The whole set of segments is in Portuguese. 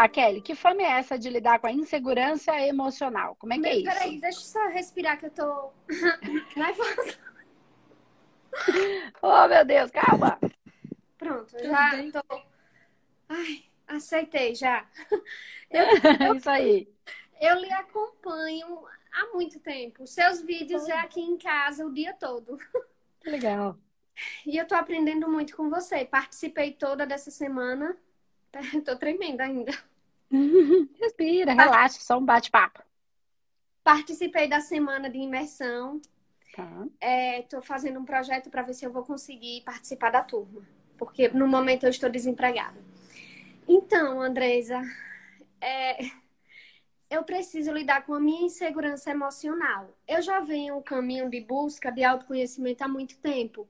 lá, Kelly, que fome é essa de lidar com a insegurança emocional? Como é que Mas, é isso? Peraí, deixa eu só respirar que eu tô nervosa. Oh, meu Deus, calma. Pronto, já tô. Ai, aceitei já. isso aí. Eu lhe acompanho há muito tempo. Seus vídeos é aqui em casa o dia todo. Que legal. E eu tô aprendendo muito com você. Participei toda dessa semana. Tô tremendo ainda. Respira, relaxa, só um bate-papo. Participei da semana de imersão. Tá. É, tô fazendo um projeto para ver se eu vou conseguir participar da turma. Porque no momento eu estou desempregada. Então, Andresa, é, eu preciso lidar com a minha insegurança emocional. Eu já venho um caminho de busca de autoconhecimento há muito tempo.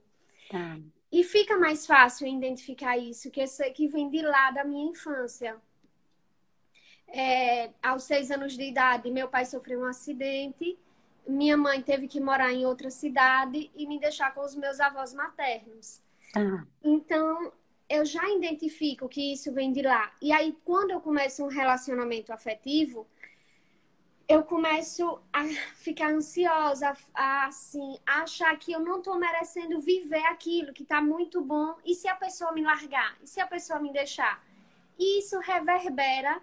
Tá. E fica mais fácil identificar isso, que que vem de lá da minha infância. É, aos seis anos de idade, meu pai sofreu um acidente, minha mãe teve que morar em outra cidade e me deixar com os meus avós maternos. Tá. Então, eu já identifico que isso vem de lá. E aí, quando eu começo um relacionamento afetivo, eu começo a ficar ansiosa, a, assim, a achar que eu não estou merecendo viver aquilo que está muito bom. E se a pessoa me largar? E se a pessoa me deixar? E isso reverbera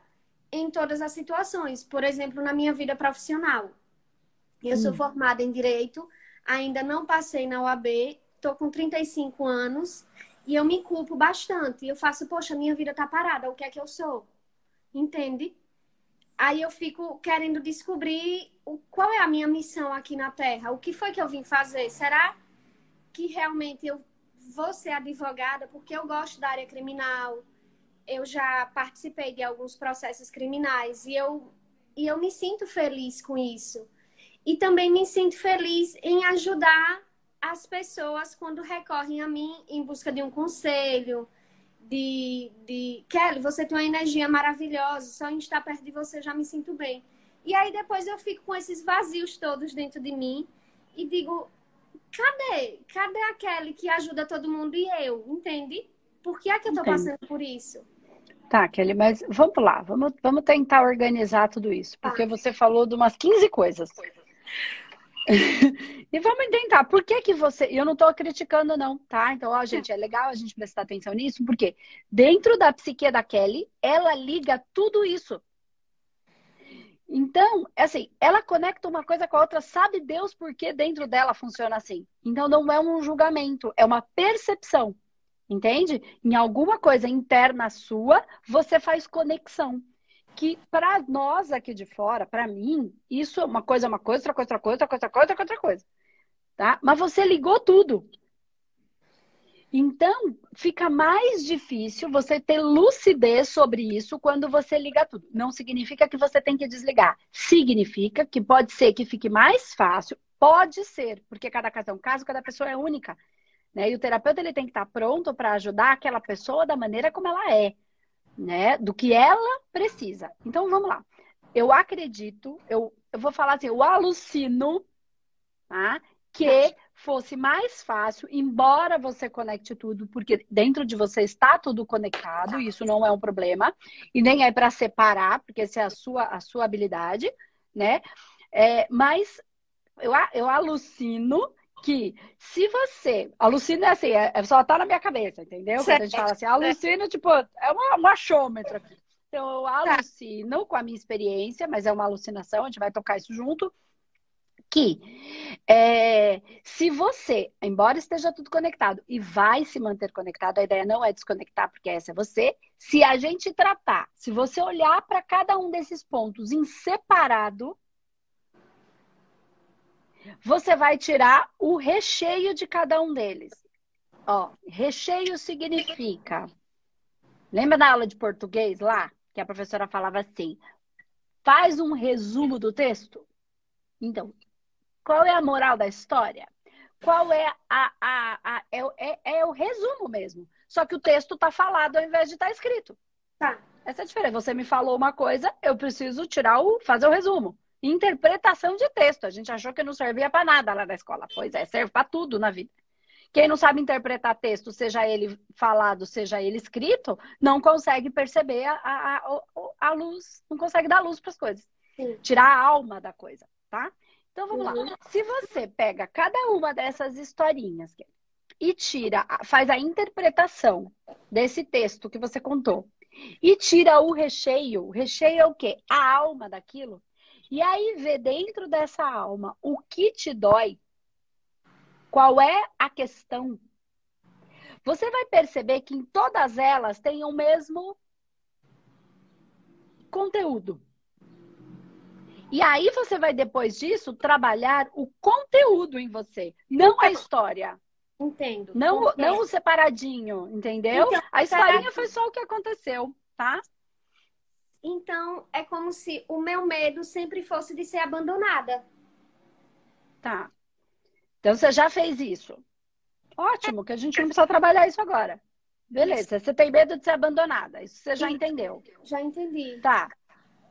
em todas as situações. Por exemplo, na minha vida profissional. Eu sou Hum. formada em Direito, ainda não passei na OAB, estou com 35 anos e eu me culpo bastante. Eu faço, poxa, minha vida tá parada, o que é que eu sou? Entende? Aí eu fico querendo descobrir o, qual é a minha missão aqui na Terra. O que foi que eu vim fazer? Será que realmente eu vou ser advogada? Porque eu gosto da área criminal. Eu já participei de alguns processos criminais e eu, e eu me sinto feliz com isso. E também me sinto feliz em ajudar as pessoas quando recorrem a mim em busca de um conselho, de, de Kelly, você tem uma energia maravilhosa, só em estar perto de você eu já me sinto bem. E aí depois eu fico com esses vazios todos dentro de mim e digo, cadê? Cadê a Kelly que ajuda todo mundo e eu? Entende? Por que é que eu tô Entendo. passando por isso? Tá, Kelly, mas vamos lá, vamos, vamos tentar organizar tudo isso, porque você falou de umas 15 coisas. E vamos tentar, por que que você... Eu não tô criticando não, tá? Então, ó, gente, é legal a gente prestar atenção nisso, porque dentro da psique da Kelly, ela liga tudo isso. Então, assim, ela conecta uma coisa com a outra, sabe Deus por que dentro dela funciona assim. Então, não é um julgamento, é uma percepção. Entende? Em alguma coisa interna sua, você faz conexão. Que para nós aqui de fora, para mim, isso é uma coisa, uma coisa, outra coisa, outra coisa, outra coisa, outra coisa, outra coisa. Tá? Mas você ligou tudo. Então, fica mais difícil você ter lucidez sobre isso quando você liga tudo. Não significa que você tem que desligar. Significa que pode ser que fique mais fácil. Pode ser, porque cada caso é um caso, cada pessoa é única. Né? E o terapeuta ele tem que estar pronto para ajudar aquela pessoa da maneira como ela é, né? Do que ela precisa. Então, vamos lá. Eu acredito, eu, eu vou falar assim, eu alucino, tá? que fosse mais fácil, embora você conecte tudo, porque dentro de você está tudo conectado, isso não é um problema, e nem é para separar, porque essa é a sua, a sua habilidade, né? É, mas eu, eu alucino que se você. Alucino é assim, é, é só tá na minha cabeça, entendeu? Quando a gente fala assim, alucino, tipo, é uma, um achômetro aqui. Então, eu alucino com a minha experiência, mas é uma alucinação, a gente vai tocar isso junto que é, se você, embora esteja tudo conectado e vai se manter conectado, a ideia não é desconectar, porque essa é você. Se a gente tratar, se você olhar para cada um desses pontos em separado, você vai tirar o recheio de cada um deles. Ó, recheio significa. Lembra da aula de português lá? Que a professora falava assim: faz um resumo do texto? Então, qual é a moral da história? Qual é a. a, a é, é, é o resumo mesmo. Só que o texto está falado ao invés de estar escrito. Tá. Essa é a diferença. Você me falou uma coisa, eu preciso tirar o. fazer o resumo. Interpretação de texto. A gente achou que não servia para nada lá na escola. Pois é, serve para tudo na vida. Quem não sabe interpretar texto, seja ele falado, seja ele escrito, não consegue perceber a, a, a, luz, não consegue dar luz para as coisas. Sim. Tirar a alma da coisa, tá? Então vamos uhum. lá. Se você pega cada uma dessas historinhas e tira, faz a interpretação desse texto que você contou e tira o recheio, o recheio é o quê? A alma daquilo. E aí vê dentro dessa alma o que te dói, qual é a questão. Você vai perceber que em todas elas tem o mesmo conteúdo. E aí você vai, depois disso, trabalhar o conteúdo em você, não a história. Entendo. Não, não o separadinho, entendeu? Então, a historinha foi só o que aconteceu, tá? Então, é como se o meu medo sempre fosse de ser abandonada. Tá. Então, você já fez isso. Ótimo, que a gente não precisa trabalhar isso agora. Beleza, você tem medo de ser abandonada. Isso você já entendeu. Já entendi. Tá.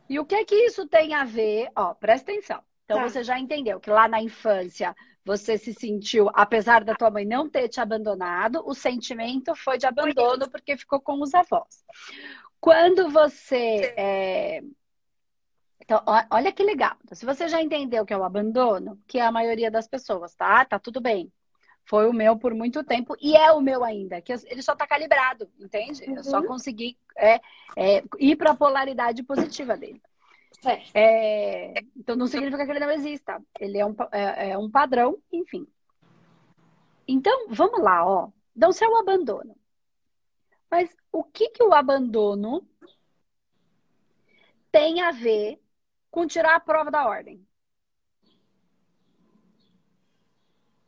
E o que que isso tem a ver? Ó, presta atenção. Então tá. você já entendeu que lá na infância você se sentiu, apesar da tua mãe não ter te abandonado, o sentimento foi de abandono porque ficou com os avós. Quando você. É... Então, olha que legal. Então, se você já entendeu que é o abandono, que é a maioria das pessoas, tá? Tá tudo bem. Foi o meu por muito tempo e é o meu ainda, que ele só tá calibrado, entende? Uhum. Eu só uhum. consegui é, é, ir para a polaridade positiva dele. É, então não significa que ele não exista. Ele é um, é, é um padrão, enfim. Então, vamos lá, ó. Então, se é o abandono. Mas o que, que o abandono tem a ver com tirar a prova da ordem?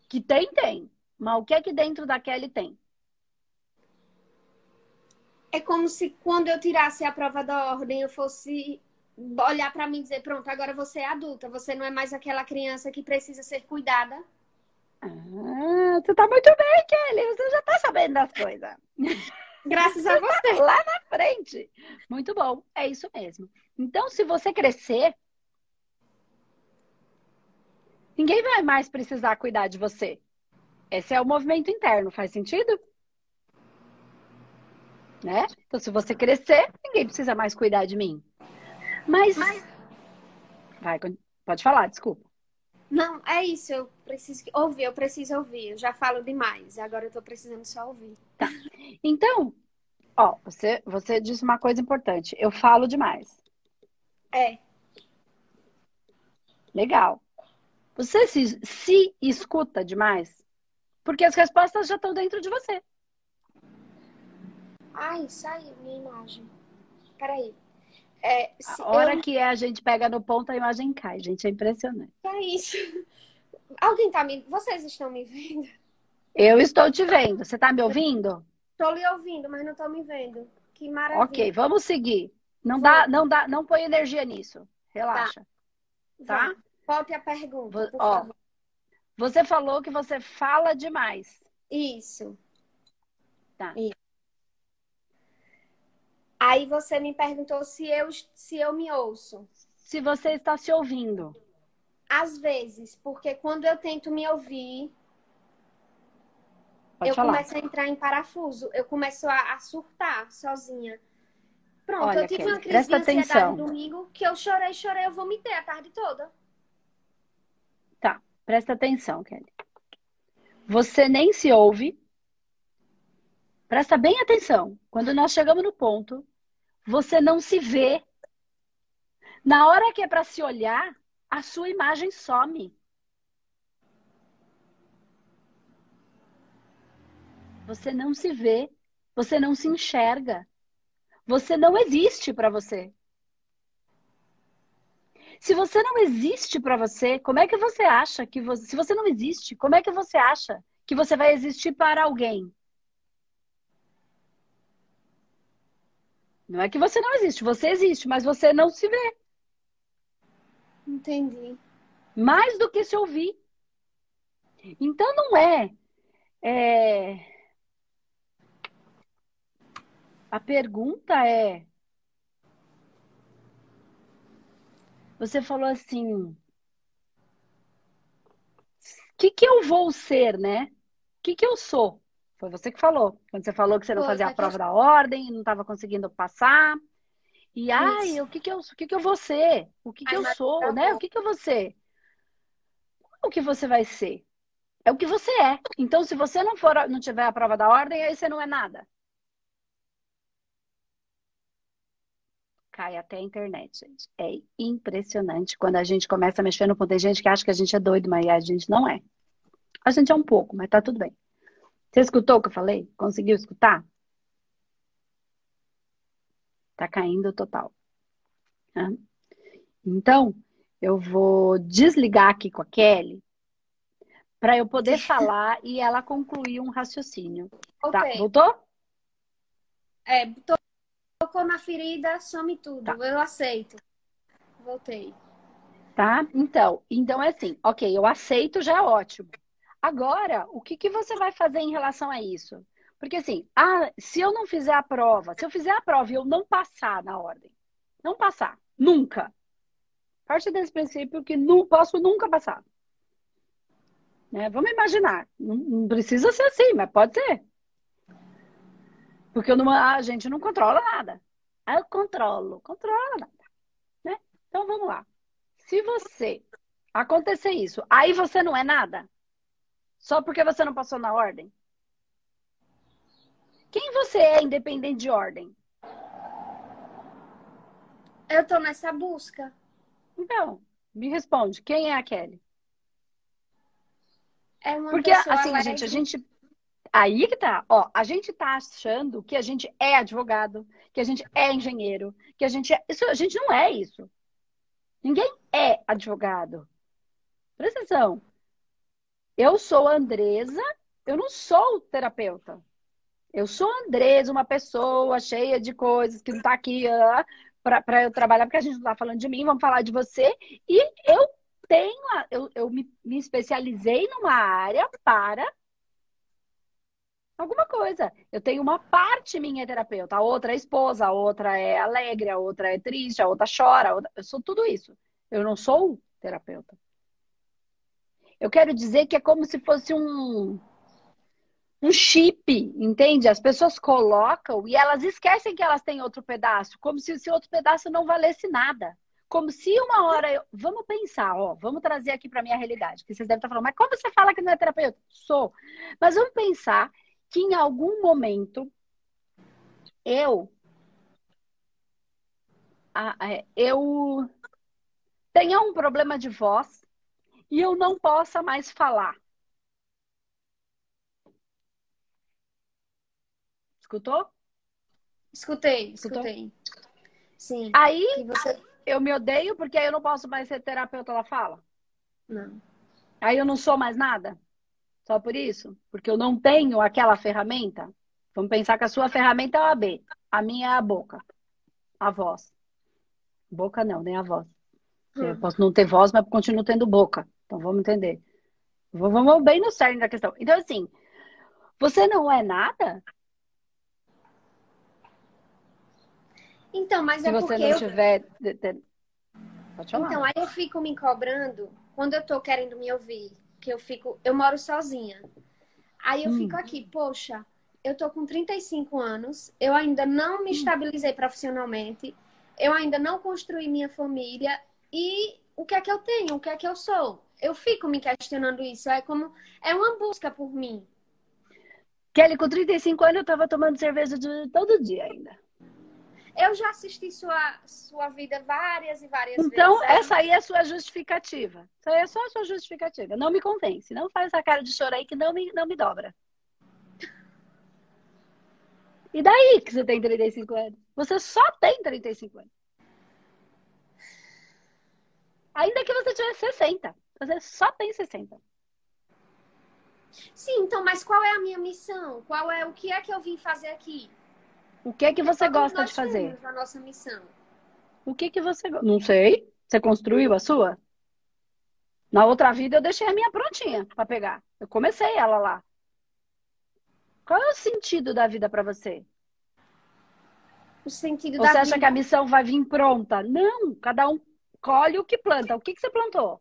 Que tem, tem. Mas o que é que dentro da Kelly tem? É como se quando eu tirasse a prova da ordem eu fosse olhar para mim e dizer: pronto, agora você é adulta, você não é mais aquela criança que precisa ser cuidada. Ah, tu tá muito bem, Kelly, você já tá sabendo das coisas. Graças a você. Lá na frente. Muito bom, é isso mesmo. Então, se você crescer, ninguém vai mais precisar cuidar de você. Esse é o movimento interno, faz sentido? Né? Então, se você crescer, ninguém precisa mais cuidar de mim. Mas. Vai, pode falar, desculpa. Não, é isso. Eu preciso ouvir, eu preciso ouvir. Eu já falo demais. Agora eu tô precisando só ouvir. Tá. Então, ó, você, você disse uma coisa importante. Eu falo demais. É. Legal. Você se, se escuta demais? Porque as respostas já estão dentro de você. Ai, saiu minha imagem. Peraí. É, a hora eu... que é, a gente pega no ponto, a imagem cai, gente. É impressionante. É isso. Alguém tá me. Vocês estão me vendo? Eu estou te vendo. Você tá me ouvindo? Estou lhe ouvindo, mas não estou me vendo. Que maravilha. Ok, vamos seguir. Não dá, não dá, não põe energia nisso. Relaxa. Tá? tá? Volte a pergunta, por Ó, favor. Você falou que você fala demais. Isso. Tá. Isso. Aí você me perguntou se eu, se eu me ouço. Se você está se ouvindo. Às vezes, porque quando eu tento me ouvir, Pode eu falar. começo a entrar em parafuso. Eu começo a, a surtar sozinha. Pronto, Olha, eu tive Kelly, uma crise de ansiedade atenção. domingo que eu chorei, chorei, eu vomitei a tarde toda. Tá, presta atenção, Kelly. Você nem se ouve, Presta bem atenção. Quando nós chegamos no ponto, você não se vê. Na hora que é para se olhar, a sua imagem some. Você não se vê, você não se enxerga. Você não existe para você. Se você não existe para você, como é que você acha que você, se você não existe, como é que você acha que você vai existir para alguém? Não é que você não existe, você existe, mas você não se vê. Entendi. Mais do que se ouvir. Então não é, é... A pergunta é. Você falou assim. O que, que eu vou ser, né? que, que eu sou? Foi você que falou. Quando você falou que você não fazia a prova da ordem, não estava conseguindo passar. E ai, Isso. o que que eu, o que que eu vou ser? O que que Ai, eu sou, tá né? bom. O que que eu vou ser? O que você vai ser? É o que você é. Então, se você não for, não tiver a prova da ordem, aí você não é nada. Cai até a internet, gente. É impressionante quando a gente começa a mexer no ponto. Tem gente que acha que a gente é doido, mas a gente não é. A gente é um pouco, mas tá tudo bem. Você escutou o que eu falei? Conseguiu escutar? Tá caindo total. Tá? Então, eu vou desligar aqui com a Kelly para eu poder falar e ela concluir um raciocínio. Tá? Ok. Voltou? É, to- tocou na ferida, some tudo. Tá. Eu aceito. Voltei. Tá? Então, então é assim, ok, eu aceito, já é ótimo. Agora, o que que você vai fazer em relação a isso? Porque assim, ah, se eu não fizer a prova, se eu fizer a prova e eu não passar na ordem, não passar, nunca. Parte desse princípio que não posso nunca passar. Né? Vamos imaginar, não, não precisa ser assim, mas pode ser. Porque não- a gente não controla nada. Eu controlo, controla nada. Né? Então vamos lá. Se você acontecer isso, aí você não é nada? Só porque você não passou na ordem? Quem você é independente de ordem? Eu tô nessa busca. Então, me responde, quem é a Kelly? É uma Porque assim, leve. gente, a gente aí que tá, ó, a gente tá achando que a gente é advogado, que a gente é engenheiro, que a gente é, isso, a gente não é isso. Ninguém é advogado. Presta atenção. Eu sou a Andresa, eu não sou terapeuta. Eu sou a Andresa, uma pessoa cheia de coisas que não tá aqui para eu trabalhar, porque a gente não tá falando de mim, vamos falar de você. E eu tenho, a- eu, eu me, me especializei numa área para alguma coisa. Eu tenho uma parte minha terapeuta, a outra é esposa, a outra é alegre, a outra é triste, a outra chora. a outra- Eu sou tudo isso. Eu não sou terapeuta. Eu quero dizer que é como se fosse um um chip, entende? As pessoas colocam e elas esquecem que elas têm outro pedaço, como se esse outro pedaço não valesse nada. Como se uma hora eu... Vamos pensar, ó, vamos trazer aqui para minha realidade, que vocês devem estar falando, mas como você fala que não é terapeuta? Sou. Mas vamos pensar que em algum momento eu é, eu tenha um problema de voz e eu não possa mais falar. Escutou? Escutei, Escutou? escutei. Sim. Aí você. eu me odeio porque aí eu não posso mais ser terapeuta, ela fala. Não. Aí eu não sou mais nada. Só por isso? Porque eu não tenho aquela ferramenta. Vamos pensar que a sua ferramenta é a B. A minha é a boca. A voz. Boca não, nem a voz. Eu Hum. posso não ter voz, mas continuo tendo boca. Então vamos entender. Vamos bem no cerne da questão. Então, assim, você não é nada Então, mas se é você porque não eu tiver. de- de- Pode falar. Então, aí eu fico me cobrando quando eu tô querendo me ouvir, que eu fico, eu moro sozinha. Aí eu Hum. fico aqui, poxa, eu tô com 35 anos, eu ainda não Hum. me estabilizei profissionalmente, eu ainda não construí minha família e o que é que eu tenho? O que é que eu sou? Eu fico me questionando isso, é como é uma busca por mim. Kelly, com 35 anos eu tava tomando cerveja de todo dia ainda. Eu já assisti sua sua vida várias e várias Então, vezes. essa aí é a sua justificativa. Isso aí é só a sua justificativa. Não me convence. Não faz essa cara de choro aí que não me, não me dobra. E daí que você tem 35 anos? Você só tem 35 anos. Ainda que você tivesse 60. Você só tem 60. Sim, então, mas qual é a minha missão? Qual é o que é que eu vim fazer aqui? O que é que você gosta de fazer? a nossa missão. O que que você? Não sei. Você construiu a sua? Na outra vida eu deixei a minha prontinha para pegar. Eu comecei ela lá. Qual é o sentido da vida para você? O sentido Ou da você acha vida. que a missão vai vir pronta? Não, cada um colhe o que planta. O que que você plantou?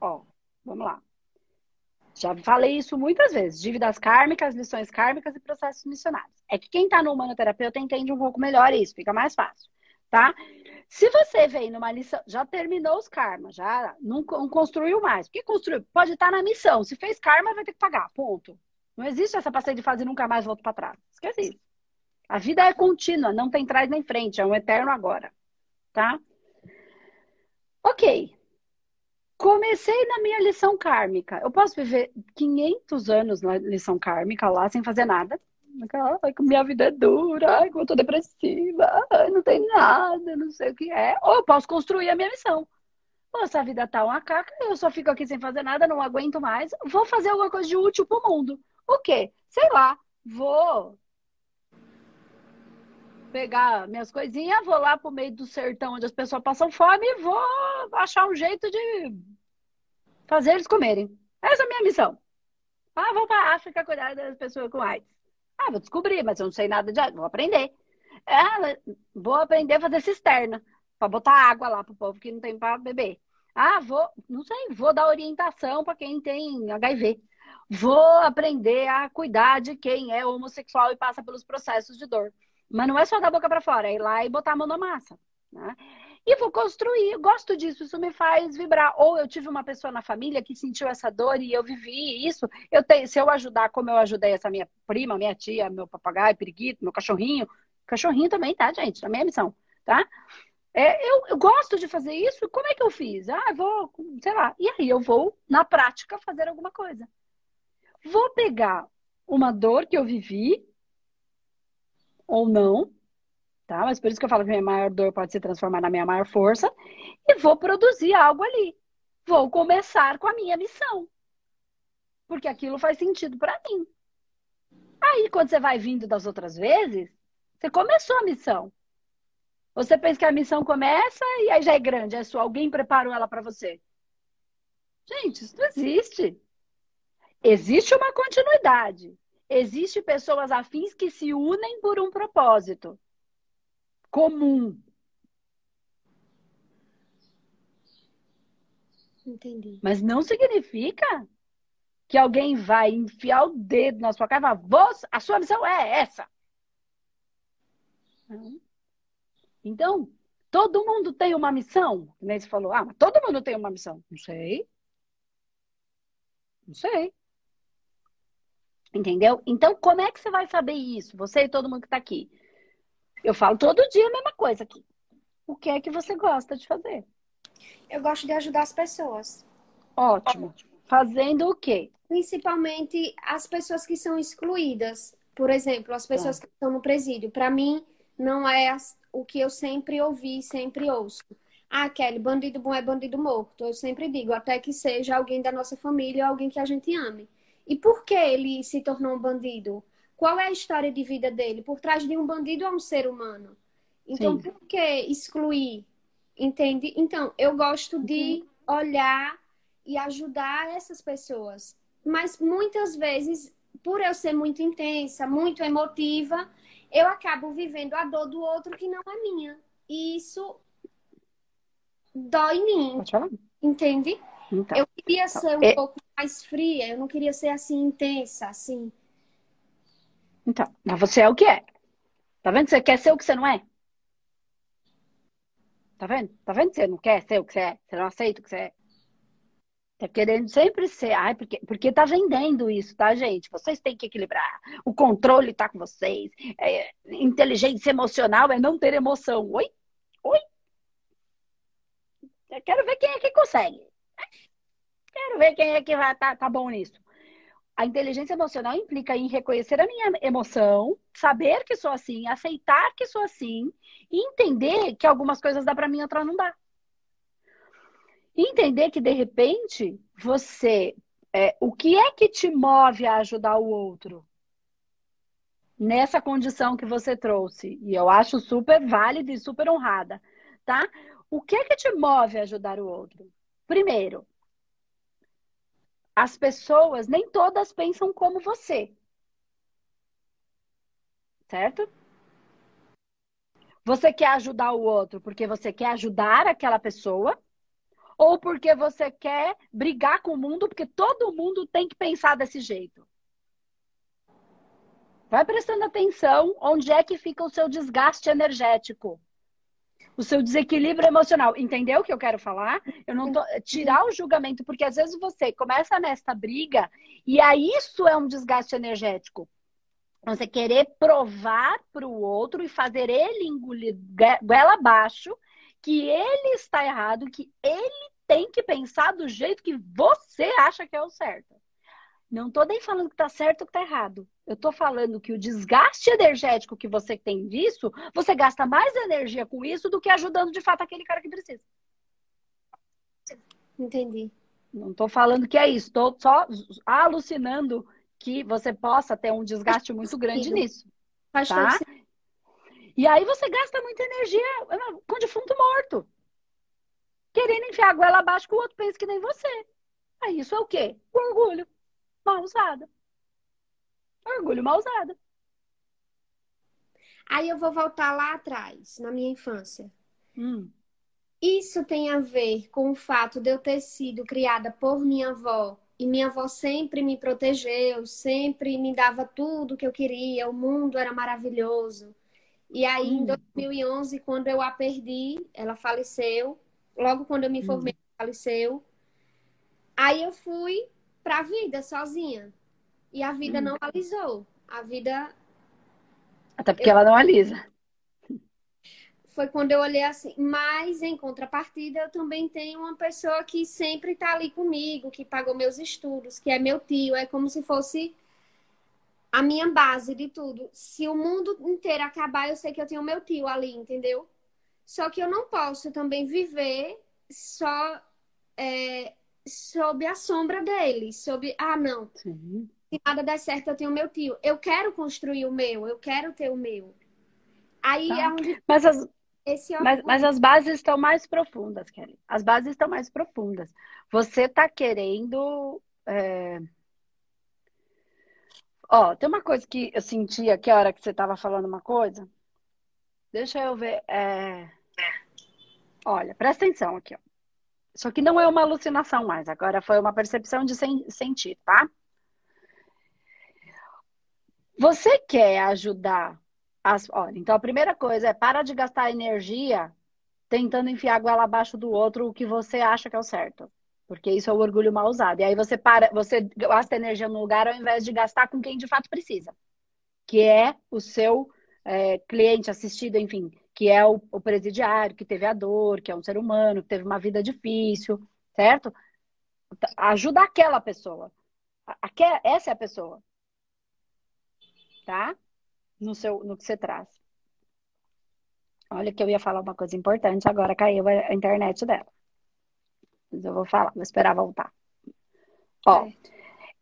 Ó, vamos lá. Já falei isso muitas vezes. Dívidas kármicas, lições kármicas e processos missionários. É que quem está no humanoterapeuta entende um pouco melhor isso, fica mais fácil, tá? Se você veio numa lição, já terminou os karmas, já não, construiu mais. Porque construiu? Pode estar na missão. Se fez karma, vai ter que pagar, ponto. Não existe essa passeio de fase e nunca mais volto para trás. Esquece isso. A vida é contínua, não tem trás nem frente, é um eterno agora, tá? Ok. Comecei na minha lição kármica. Eu posso viver 500 anos na lição kármica lá sem fazer nada. Ai, minha vida é dura, ai, eu tô depressiva, ai, não tem nada, não sei o que é. Ou eu posso construir a minha missão. Pô, essa vida tá uma caca, eu só fico aqui sem fazer nada, não aguento mais. Vou fazer alguma coisa de útil pro mundo. O quê? Sei lá, vou pegar minhas coisinhas, vou lá pro meio do sertão onde as pessoas passam fome e vou achar um jeito de fazer eles comerem. Essa é a minha missão. Ah, vou pra África cuidar das pessoas com AIDS. Ah, vou descobrir, mas eu não sei nada de AIDS, vou aprender. Ah, vou aprender a fazer cisterna para botar água lá pro povo que não tem para beber. Ah, vou, não sei, vou dar orientação para quem tem HIV. Vou aprender a cuidar de quem é homossexual e passa pelos processos de dor. Mas não é só da boca para fora, é ir lá e botar a mão na massa. Né? E vou construir, eu gosto disso, isso me faz vibrar. Ou eu tive uma pessoa na família que sentiu essa dor e eu vivi isso. Eu tenho, se eu ajudar como eu ajudei essa minha prima, minha tia, meu papagaio, periquito, meu cachorrinho, cachorrinho também, tá, gente? Também é missão, tá? É, eu, eu, gosto de fazer isso, como é que eu fiz? Ah, vou, sei lá. E aí eu vou, na prática, fazer alguma coisa. Vou pegar uma dor que eu vivi ou não, tá? Mas por isso que eu falo que minha maior dor pode se transformar na minha maior força e vou produzir algo ali. Vou começar com a minha missão. Porque aquilo faz sentido para mim. Aí, quando você vai vindo das outras vezes, você começou a missão. Você pensa que a missão começa e aí já é grande, é só alguém preparou ela para você. Gente, isso não existe. Existe uma continuidade. Existem pessoas afins que se unem por um propósito comum. Entendi. Mas não significa que alguém vai enfiar o dedo na sua cara e falar, a sua missão é essa. Então, todo mundo tem uma missão? Nem você falou, ah, mas todo mundo tem uma missão. Não sei. Não sei. Entendeu? Então, como é que você vai saber isso? Você e todo mundo que está aqui. Eu falo todo dia a mesma coisa aqui. O que é que você gosta de fazer? Eu gosto de ajudar as pessoas. Ótimo. Fazendo o quê? Principalmente as pessoas que são excluídas. Por exemplo, as pessoas tá. que estão no presídio. Para mim, não é o que eu sempre ouvi, sempre ouço. Ah, Kelly, bandido bom é bandido morto. Eu sempre digo, até que seja alguém da nossa família ou alguém que a gente ame. E por que ele se tornou um bandido? Qual é a história de vida dele? Por trás de um bandido é um ser humano. Então, Sim. por que excluir? Entende? Então, eu gosto de olhar e ajudar essas pessoas. Mas muitas vezes, por eu ser muito intensa, muito emotiva, eu acabo vivendo a dor do outro que não é minha. E isso dói em mim. Entende? Então, eu queria então, ser um é... pouco mais fria, eu não queria ser assim intensa, assim. Então, mas você é o que é. Tá vendo? Você quer ser o que você não é. Tá vendo? Tá vendo que você não quer ser o que você é? Você não aceita o que você é. Tá querendo sempre ser. Ai, porque, porque tá vendendo isso, tá, gente? Vocês têm que equilibrar. O controle tá com vocês. É, inteligência emocional é não ter emoção. Oi? Oi? Eu quero ver quem é que consegue. Quero ver quem é que vai tá, tá bom nisso. A inteligência emocional implica em reconhecer a minha emoção, saber que sou assim, aceitar que sou assim, e entender que algumas coisas dá para mim, outras não dá. Entender que de repente você, é, o que é que te move a ajudar o outro? Nessa condição que você trouxe, e eu acho super válida e super honrada, tá? O que é que te move a ajudar o outro? Primeiro, as pessoas, nem todas pensam como você. Certo? Você quer ajudar o outro porque você quer ajudar aquela pessoa? ou porque você quer brigar com o mundo, porque todo mundo tem que pensar desse jeito. Vai prestando atenção onde é que fica o seu desgaste energético, o seu desequilíbrio emocional. Entendeu o que eu quero falar? Eu não tô tirar o julgamento, porque às vezes você começa nesta briga e aí isso é um desgaste energético. Você querer provar para o outro e fazer ele engolir goela abaixo que ele está errado, que ele tem que pensar do jeito que você acha que é o certo. Não estou nem falando que está certo ou que está errado. Eu estou falando que o desgaste energético que você tem disso, você gasta mais energia com isso do que ajudando de fato aquele cara que precisa. Entendi. Não estou falando que é isso. Estou só alucinando que você possa ter um desgaste muito grande nisso. Faz tá? E aí você gasta muita energia com defunto morto. Querendo enfiar a goela abaixo que o outro pensa que nem você. Aí isso é o quê? O orgulho. Mal usado. Orgulho mal usado. Aí eu vou voltar lá atrás, na minha infância. Hum. Isso tem a ver com o fato de eu ter sido criada por minha avó e minha avó sempre me protegeu, sempre me dava tudo que eu queria, o mundo era maravilhoso. E aí, hum. em 2011, quando eu a perdi, ela faleceu. Logo quando eu me formei, hum. ela faleceu. Aí eu fui para a vida sozinha. E a vida hum. não alisou. A vida. Até porque eu... ela não alisa. Foi quando eu olhei assim. Mas, em contrapartida, eu também tenho uma pessoa que sempre está ali comigo, que pagou meus estudos, que é meu tio. É como se fosse a minha base de tudo. Se o mundo inteiro acabar, eu sei que eu tenho meu tio ali, entendeu? Só que eu não posso também viver só é, sob a sombra dele, sob ah não, Sim. se nada der certo eu tenho meu tio. Eu quero construir o meu, eu quero ter o meu. Aí tá. é onde mas as é mas, mas as bases estão mais profundas, Kelly. As bases estão mais profundas. Você está querendo é Ó, tem uma coisa que eu senti aqui a hora que você estava falando uma coisa. Deixa eu ver. É... Olha, presta atenção aqui. Ó. Isso aqui não é uma alucinação mais, agora foi uma percepção de sen sentir, tá? Você quer ajudar as. Olha, então a primeira coisa é para de gastar energia tentando enfiar a goela abaixo do outro o que você acha que é o certo. Porque isso é o orgulho mal usado. E aí você para, você gasta energia no lugar ao invés de gastar com quem de fato precisa. Que é o seu é, cliente assistido, enfim, que é o, o presidiário, que teve a dor, que é um ser humano, que teve uma vida difícil, certo? Ajuda aquela pessoa. Aquela, essa é a pessoa. Tá? No, seu, no que você traz. Olha que eu ia falar uma coisa importante, agora caiu a internet dela. Mas eu vou falar, vou esperar voltar. Ó,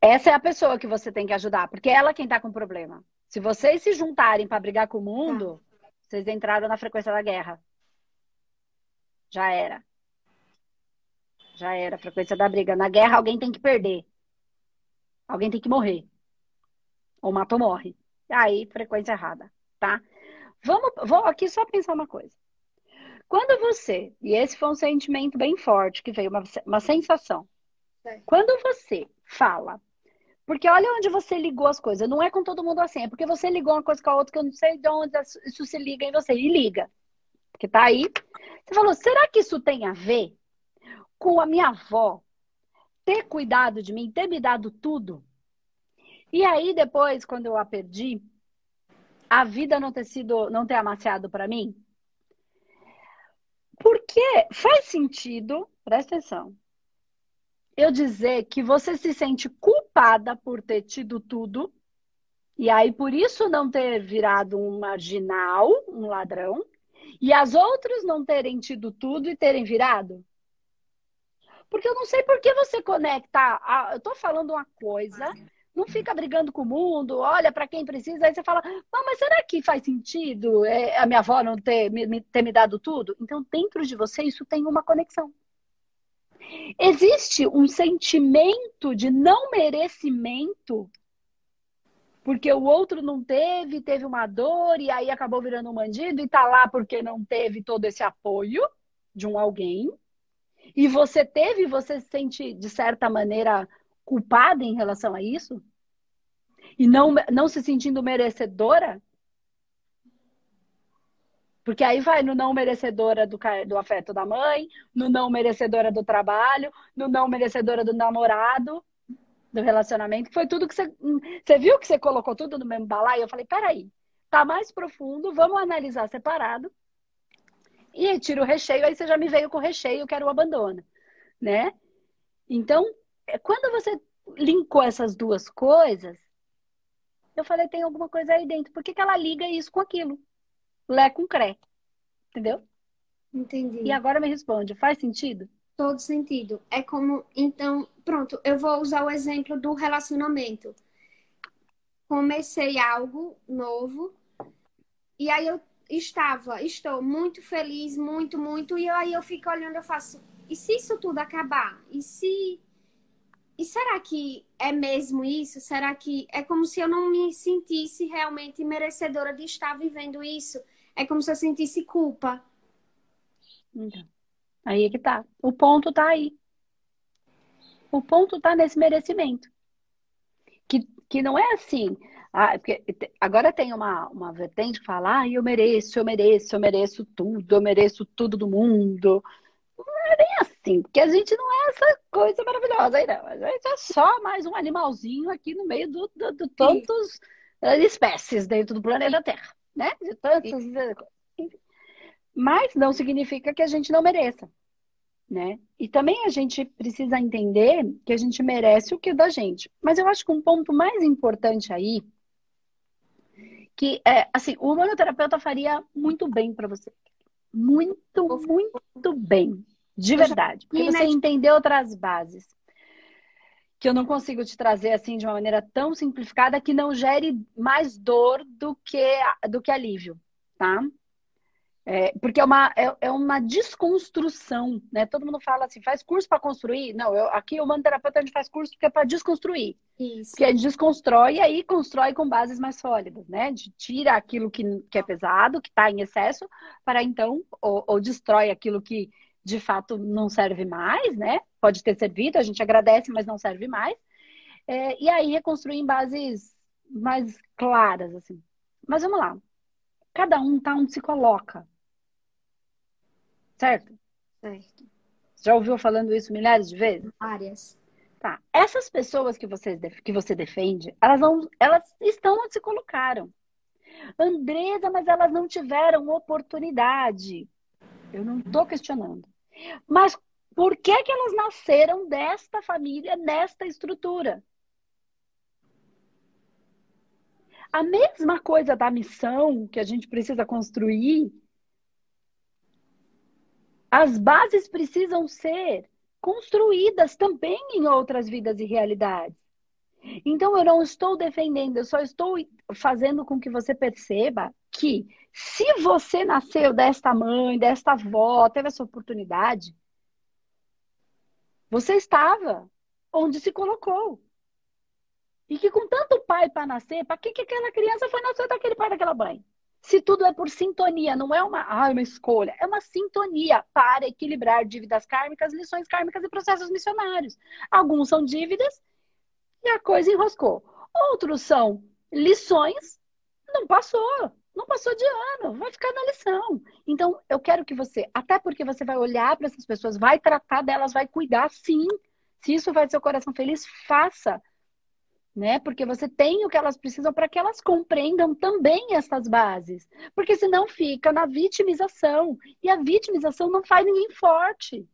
essa é a pessoa que você tem que ajudar, porque ela é quem tá com problema. Se vocês se juntarem para brigar com o mundo, tá. Vocês entraram na frequência da guerra. Já era. Já era a frequência da briga. Na guerra, alguém tem que perder. Alguém tem que morrer. Ou mata ou morre. Aí, frequência errada, tá? Vamos, vou aqui só pensar uma coisa. Quando você, e esse foi um sentimento bem forte que veio, uma, uma sensação. É. Quando você fala, porque olha onde você ligou as coisas, não é com todo mundo assim, é porque você ligou uma coisa com a outra que eu não sei de onde isso se liga em você, e liga. Porque tá aí. Você falou, será que isso tem a ver com a minha avó ter cuidado de mim, ter me dado tudo? E aí, depois, quando eu a perdi, a vida não ter sido, não ter amaciado para mim? Porque faz sentido, presta atenção, eu dizer que você se sente culpada por ter tido tudo, e aí por isso não ter virado um marginal, um ladrão, e as outras não terem tido tudo e terem virado? Porque eu não sei por que você conecta. A, eu tô falando uma coisa não fica brigando com o mundo, olha para quem precisa, aí você fala, mas será que faz sentido é, a minha avó não ter me, ter me dado tudo? Então, dentro de você, isso tem uma conexão. Existe um sentimento de não merecimento, porque o outro não teve, teve uma dor e aí acabou virando um bandido e tá lá porque não teve todo esse apoio de um alguém. E você teve, você se sente, de certa maneira, culpada em relação a isso? E não, não se sentindo merecedora? Porque aí vai no não merecedora do, do afeto da mãe, no não merecedora do trabalho, no não merecedora do namorado, do relacionamento. Foi tudo que você. Você viu que você colocou tudo no mesmo balaio? Eu falei, peraí, tá mais profundo, vamos analisar separado. E tira o recheio, aí você já me veio com o recheio, que era o abandono, né? Então, é, quando você linkou essas duas coisas, eu falei, tem alguma coisa aí dentro. Por que, que ela liga isso com aquilo? Lé com cré. Entendeu? Entendi. E agora me responde, faz sentido? Todo sentido. É como, então, pronto, eu vou usar o exemplo do relacionamento. Comecei algo novo e aí eu estava, estou muito feliz, muito, muito, e aí eu fico olhando, eu faço, e se isso tudo acabar? E se e será que é mesmo isso? Será que é como se eu não me sentisse realmente merecedora de estar vivendo isso? É como se eu sentisse culpa. Então, aí é que tá. O ponto tá aí. O ponto tá nesse merecimento. Que, que não é assim. Ah, porque agora tem uma, uma vertente que fala, ah, eu mereço, eu mereço, eu mereço tudo, eu mereço tudo do mundo. Não é bem assim, porque a gente não é essa coisa maravilhosa aí, não. A gente é só mais um animalzinho aqui no meio do, do, do tantos eh, espécies dentro do planeta Terra né? De tantas. Mas não significa que a gente não mereça, né? E também a gente precisa entender que a gente merece o que é da gente. Mas eu acho que um ponto mais importante aí que é assim, o humanoterapeuta faria muito bem para você. Muito, muito bem. De verdade. Porque você entendeu outras bases que eu não consigo te trazer assim de uma maneira tão simplificada que não gere mais dor do que, do que alívio, tá? É, porque é uma, é, é, uma desconstrução, né? Todo mundo fala assim, faz curso para construir. Não, eu, aqui o terapeuta a gente faz curso porque é para desconstruir. Isso. Que a gente desconstrói e aí constrói com bases mais sólidas, né? De tira aquilo que, que é pesado, que está em excesso, para então, ou, ou destrói aquilo que de fato não serve mais, né? Pode ter servido, a gente agradece, mas não serve mais. É, e aí reconstruir em bases mais claras, assim. Mas vamos lá. Cada um tá onde se coloca. Certo? Certo. Já ouviu falando isso milhares de vezes? Várias. Tá. Essas pessoas que você, que você defende, elas, não, elas estão onde se colocaram. Andresa, mas elas não tiveram oportunidade. Eu não estou questionando. Mas por que, que elas nasceram desta família, nesta estrutura? A mesma coisa da missão que a gente precisa construir, as bases precisam ser construídas também em outras vidas e realidades. Então, eu não estou defendendo, eu só estou fazendo com que você perceba que se você nasceu desta mãe, desta avó, teve essa oportunidade, você estava onde se colocou. E que com tanto pai para nascer, para que, que aquela criança foi nascer daquele pai daquela mãe? Se tudo é por sintonia, não é uma, ah, uma escolha, é uma sintonia para equilibrar dívidas kármicas, lições kármicas e processos missionários. Alguns são dívidas e a coisa enroscou. Outros são lições, não passou. Não passou de ano, vai ficar na lição. Então, eu quero que você, até porque você vai olhar para essas pessoas, vai tratar delas, vai cuidar, sim. Se isso vai seu coração feliz, faça. Né? Porque você tem o que elas precisam para que elas compreendam também essas bases. Porque senão fica na vitimização. E a vitimização não faz ninguém forte.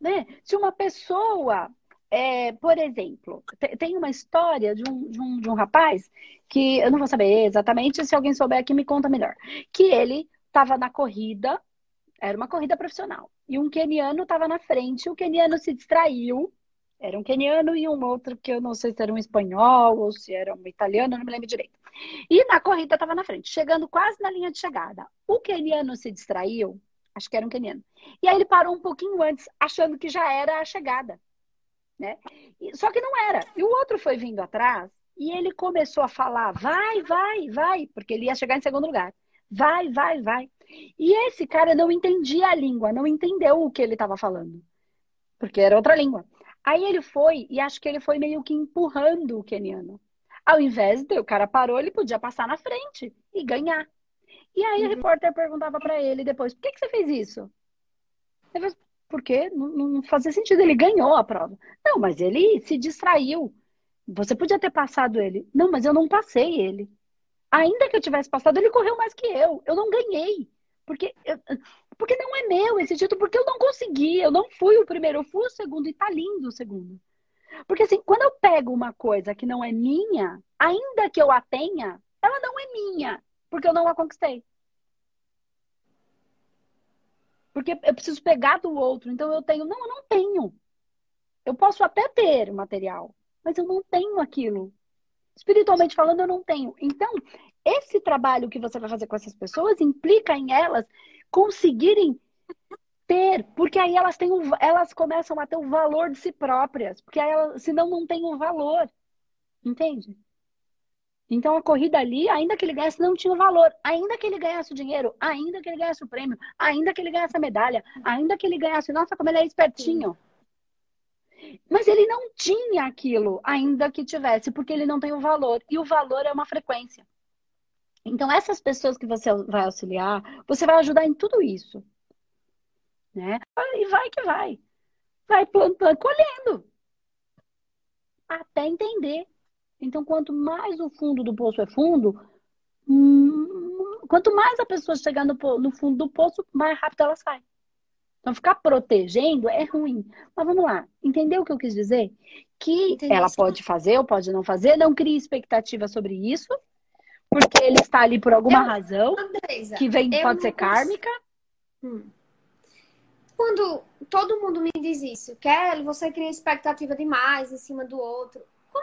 Né? Se uma pessoa é, por exemplo, tem uma história de um, de, um, de um rapaz que eu não vou saber exatamente, se alguém souber aqui me conta melhor. Que ele estava na corrida, era uma corrida profissional, e um queniano estava na frente, o queniano se distraiu, era um queniano e um outro que eu não sei se era um espanhol ou se era um italiano, não me lembro direito. E na corrida estava na frente, chegando quase na linha de chegada. O queniano se distraiu, acho que era um queniano, e aí ele parou um pouquinho antes, achando que já era a chegada né? Só que não era. E o outro foi vindo atrás e ele começou a falar: vai, vai, vai, porque ele ia chegar em segundo lugar. Vai, vai, vai. E esse cara não entendia a língua, não entendeu o que ele estava falando. Porque era outra língua. Aí ele foi, e acho que ele foi meio que empurrando o keniano. Ao invés de o cara parou, ele podia passar na frente e ganhar. E aí uhum. a repórter perguntava para ele depois: por que, que você fez isso? Ele falou, porque não, não fazia sentido, ele ganhou a prova. Não, mas ele se distraiu. Você podia ter passado ele. Não, mas eu não passei ele. Ainda que eu tivesse passado, ele correu mais que eu. Eu não ganhei. Porque, porque não é meu esse título, porque eu não consegui. Eu não fui o primeiro, eu fui o segundo e tá lindo o segundo. Porque assim, quando eu pego uma coisa que não é minha, ainda que eu a tenha, ela não é minha, porque eu não a conquistei. Porque eu preciso pegar do outro. Então eu tenho, não, eu não tenho. Eu posso até ter material, mas eu não tenho aquilo. Espiritualmente falando, eu não tenho. Então, esse trabalho que você vai fazer com essas pessoas implica em elas conseguirem ter, porque aí elas têm elas começam a ter o valor de si próprias, porque aí elas, senão não tem o valor. Entende? Então a corrida ali, ainda que ele ganhasse, não tinha valor. Ainda que ele ganhasse o dinheiro, ainda que ele ganhasse o prêmio, ainda que ele ganhasse a medalha, ainda que ele ganhasse, nossa, como ele é espertinho. Mas ele não tinha aquilo, ainda que tivesse, porque ele não tem o valor. E o valor é uma frequência. Então, essas pessoas que você vai auxiliar, você vai ajudar em tudo isso. Né? E vai que vai. Vai plantando, colhendo. Até entender. Então, quanto mais o fundo do poço é fundo, hum, quanto mais a pessoa chegar no, no fundo do poço, mais rápido ela sai. Então, ficar protegendo é ruim. Mas vamos lá, entendeu o que eu quis dizer? Que Entendi. ela pode fazer ou pode não fazer, não crie expectativa sobre isso, porque ele está ali por alguma eu, razão, Andresa, que vem, pode ser kármica. Hum. Quando todo mundo me diz isso, Kelly, você cria expectativa demais em cima do outro.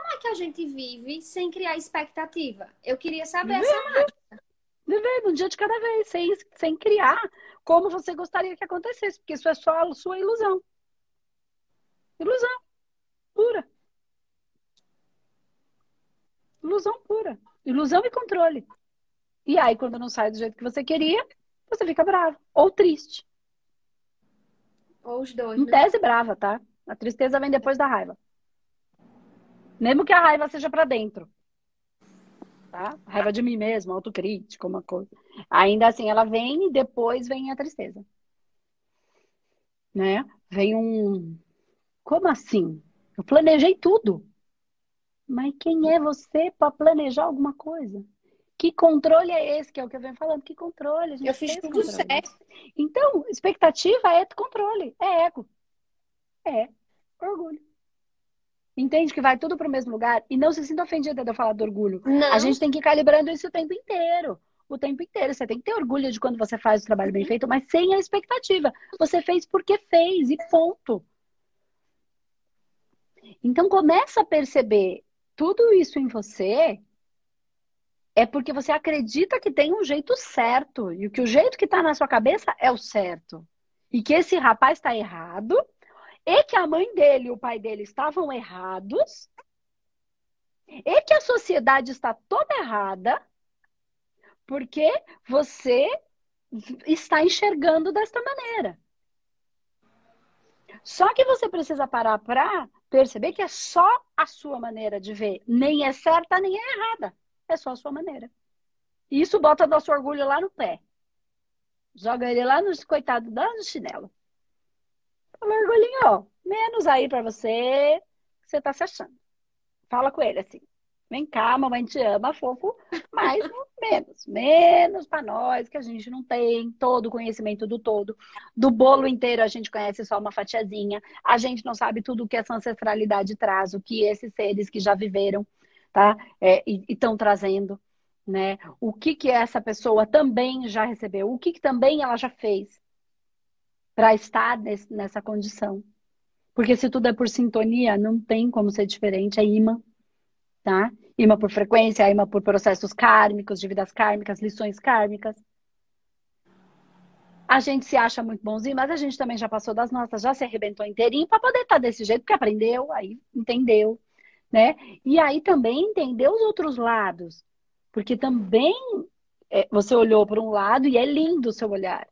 Como é que a gente vive sem criar expectativa? Eu queria saber Vivendo. essa mágica. Vivendo um dia de cada vez, sem, sem criar como você gostaria que acontecesse, porque isso é só a sua ilusão. Ilusão pura. Ilusão pura. Ilusão e controle. E aí, quando não sai do jeito que você queria, você fica bravo ou triste. Ou os dois. Em né? tese, brava, tá? A tristeza vem depois da raiva. Mesmo que a raiva seja para dentro. Tá? Raiva de mim mesmo, autocrítica, uma coisa. Ainda assim, ela vem e depois vem a tristeza. Né? Vem um. Como assim? Eu planejei tudo. Mas quem é você para planejar alguma coisa? Que controle é esse? Que é o que eu venho falando. Que controle? eu fiz tudo controle. certo. Então, expectativa é controle, é ego. É orgulho. Entende que vai tudo para o mesmo lugar? E não se sinta ofendida de eu falar do orgulho. Não. A gente tem que ir calibrando isso o tempo inteiro. O tempo inteiro. Você tem que ter orgulho de quando você faz o trabalho bem feito, mas sem a expectativa. Você fez porque fez e ponto. Então começa a perceber tudo isso em você é porque você acredita que tem um jeito certo. E que o jeito que está na sua cabeça é o certo. E que esse rapaz está errado. E que a mãe dele e o pai dele estavam errados. E que a sociedade está toda errada. Porque você está enxergando desta maneira. Só que você precisa parar para perceber que é só a sua maneira de ver. Nem é certa, nem é errada. É só a sua maneira. E isso bota nosso orgulho lá no pé. Joga ele lá no coitado, lá no chinelo. Fala, orgulhinho, ó, menos aí para você você tá se achando. Fala com ele assim. Vem cá, mamãe te ama, fofo, mas menos. Menos para nós, que a gente não tem todo o conhecimento do todo. Do bolo inteiro a gente conhece só uma fatiazinha. A gente não sabe tudo o que essa ancestralidade traz, o que esses seres que já viveram, tá? É, e estão trazendo, né? O que que essa pessoa também já recebeu, o que, que também ela já fez para estar nesse, nessa condição. Porque se tudo é por sintonia, não tem como ser diferente, é imã tá? Ima por frequência, ima por processos kármicos, de vidas kármicas, lições kármicas. A gente se acha muito bonzinho, mas a gente também já passou das nossas, já se arrebentou inteirinho para poder estar tá desse jeito, porque aprendeu, aí entendeu, né? E aí também entender os outros lados, porque também é, você olhou para um lado e é lindo o seu olhar.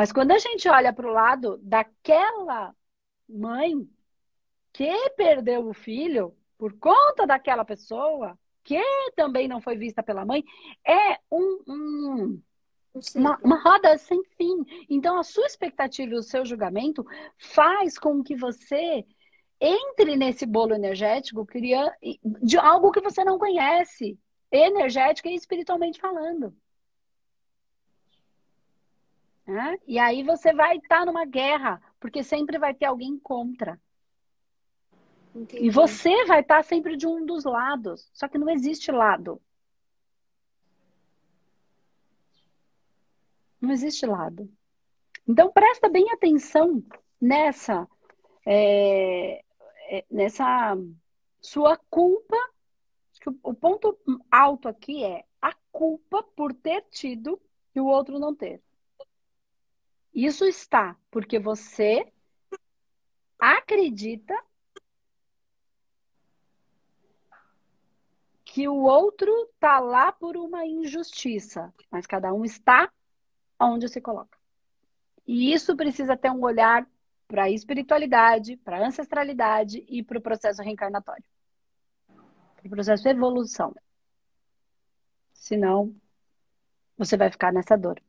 Mas quando a gente olha para o lado daquela mãe que perdeu o filho por conta daquela pessoa, que também não foi vista pela mãe, é um, um uma, uma, roda sem fim. Então, a sua expectativa e o seu julgamento faz com que você entre nesse bolo energético de algo que você não conhece, energética e espiritualmente falando. É? E aí você vai estar numa guerra, porque sempre vai ter alguém contra. Entendi. E você vai estar sempre de um dos lados. Só que não existe lado. Não existe lado. Então presta bem atenção nessa é, é, nessa sua culpa. O ponto alto aqui é a culpa por ter tido e o outro não ter. Isso está porque você acredita que o outro está lá por uma injustiça, mas cada um está onde se coloca. E isso precisa ter um olhar para a espiritualidade, para a ancestralidade e para o processo reencarnatório. Para o processo de evolução. Senão, você vai ficar nessa dor.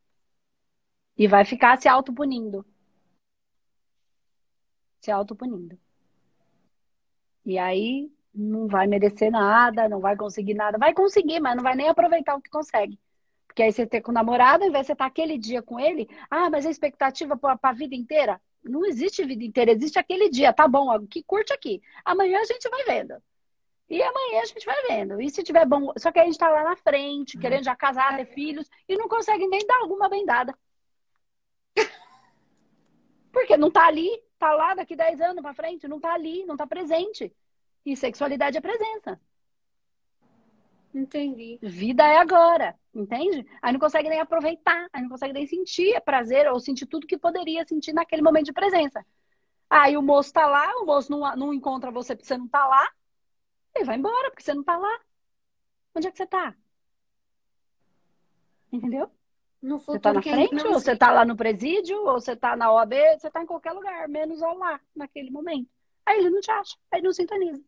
E vai ficar se autopunindo. Se autopunindo. E aí não vai merecer nada, não vai conseguir nada. Vai conseguir, mas não vai nem aproveitar o que consegue. Porque aí você ter com o namorado, ao invés de você estar aquele dia com ele, ah, mas a expectativa para a vida inteira. Não existe vida inteira, existe aquele dia, tá bom, que curte aqui. Amanhã a gente vai vendo. E amanhã a gente vai vendo. E se tiver bom. Só que a gente tá lá na frente, querendo já casar, ter filhos, e não consegue nem dar alguma bendada. Porque não tá ali, tá lá daqui 10 anos pra frente, não tá ali, não tá presente. E sexualidade é presença. Entendi. Vida é agora, entende? Aí não consegue nem aproveitar, aí não consegue nem sentir prazer ou sentir tudo que poderia sentir naquele momento de presença. Aí o moço tá lá, o moço não, não encontra você porque você não tá lá, ele vai embora porque você não tá lá. Onde é que você tá? Entendeu? No futuro, você tá na frente, ou você tá lá no presídio, ou você tá na OAB, você tá em qualquer lugar, menos lá, naquele momento. Aí ele não te acha, aí não sintoniza.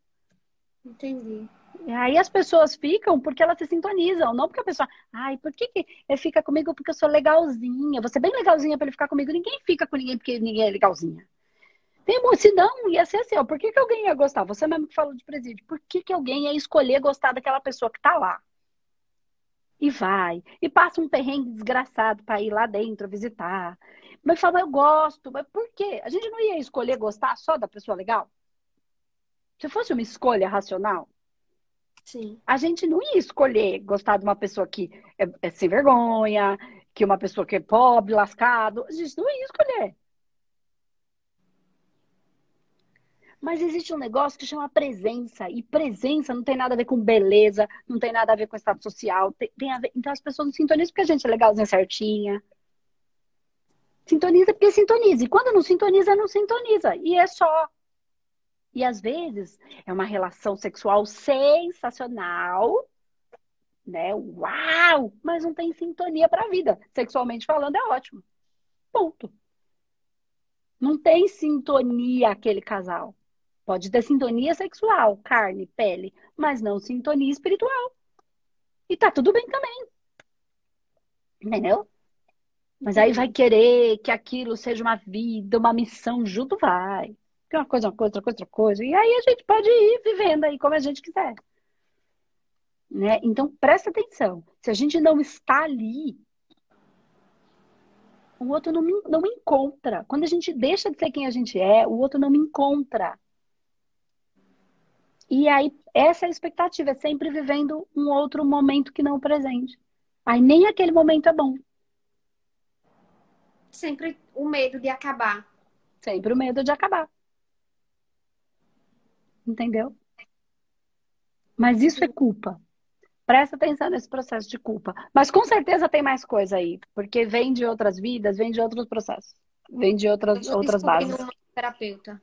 Entendi. E aí as pessoas ficam porque elas se sintonizam, não porque a pessoa, ai, por que, que ele fica comigo porque eu sou legalzinha? Você é bem legalzinha para ele ficar comigo. Ninguém fica com ninguém porque ninguém é legalzinha. Tem se não, ia ser assim, ó, por que, que alguém ia gostar? Você mesmo que falou de presídio. Por que, que alguém ia escolher gostar daquela pessoa que tá lá? E vai, e passa um perrengue desgraçado para ir lá dentro visitar. Mas fala, eu gosto, mas por quê? A gente não ia escolher gostar só da pessoa legal? Se fosse uma escolha racional, Sim. a gente não ia escolher gostar de uma pessoa que é, é sem vergonha, que uma pessoa que é pobre, lascado. A gente não ia escolher. Mas existe um negócio que chama presença. E presença não tem nada a ver com beleza, não tem nada a ver com estado social. Tem, tem ver... Então as pessoas não sintonizam porque a gente é legalzinha certinha. Sintoniza porque sintoniza. E quando não sintoniza, não sintoniza. E é só. E às vezes é uma relação sexual sensacional, né? Uau! Mas não tem sintonia para a vida. Sexualmente falando, é ótimo. Ponto. Não tem sintonia aquele casal. Pode ter sintonia sexual, carne, pele, mas não sintonia espiritual. E tá tudo bem também. Entendeu? Mas aí vai querer que aquilo seja uma vida, uma missão junto, vai que uma coisa, uma coisa, outra coisa, outra coisa. E aí a gente pode ir vivendo aí como a gente quiser. Né? Então, presta atenção. Se a gente não está ali, o outro não me, não me encontra. Quando a gente deixa de ser quem a gente é, o outro não me encontra. E aí, essa é a expectativa, é sempre vivendo um outro momento que não o presente. Aí nem aquele momento é bom. Sempre o medo de acabar. Sempre o medo de acabar. Entendeu? Mas isso é culpa. Presta atenção nesse processo de culpa. Mas com certeza tem mais coisa aí, porque vem de outras vidas, vem de outros processos, vem de outras, outras bases. terapeuta.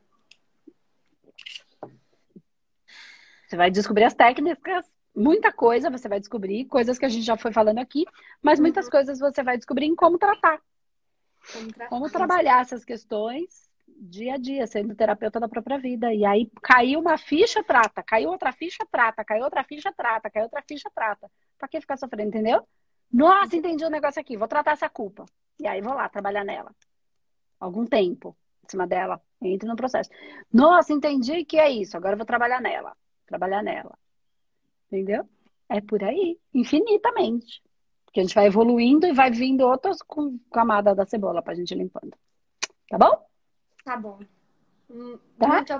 Você vai descobrir as técnicas muita coisa você vai descobrir, coisas que a gente já foi falando aqui, mas muitas Uhum. coisas você vai descobrir em como tratar, Como, tratar como trabalhar essas questões dia a dia, sendo terapeuta da própria vida. E aí caiu uma ficha, trata, caiu outra ficha, trata, caiu outra ficha, trata, caiu outra ficha, trata. Pra que ficar sofrendo, entendeu? Nossa, entendi o negócio aqui, vou tratar essa culpa. E aí vou lá trabalhar nela. Algum tempo em cima dela, entro no processo. Nossa, entendi que é isso, agora eu vou trabalhar nela. Trabalhar nela. Entendeu? É por aí, infinitamente. Porque a gente vai evoluindo e vai vindo outras com camada da cebola pra gente limpando. Tá bom? Tá bom. Hum, Tá? Muito,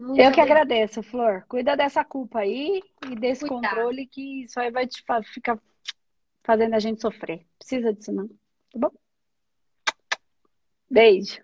muito Eu que obrigada. agradeço, Flor. Cuida dessa culpa aí e desse controle que isso aí vai te ficar fazendo a gente sofrer. Precisa disso, não. Tá bom? Beijo.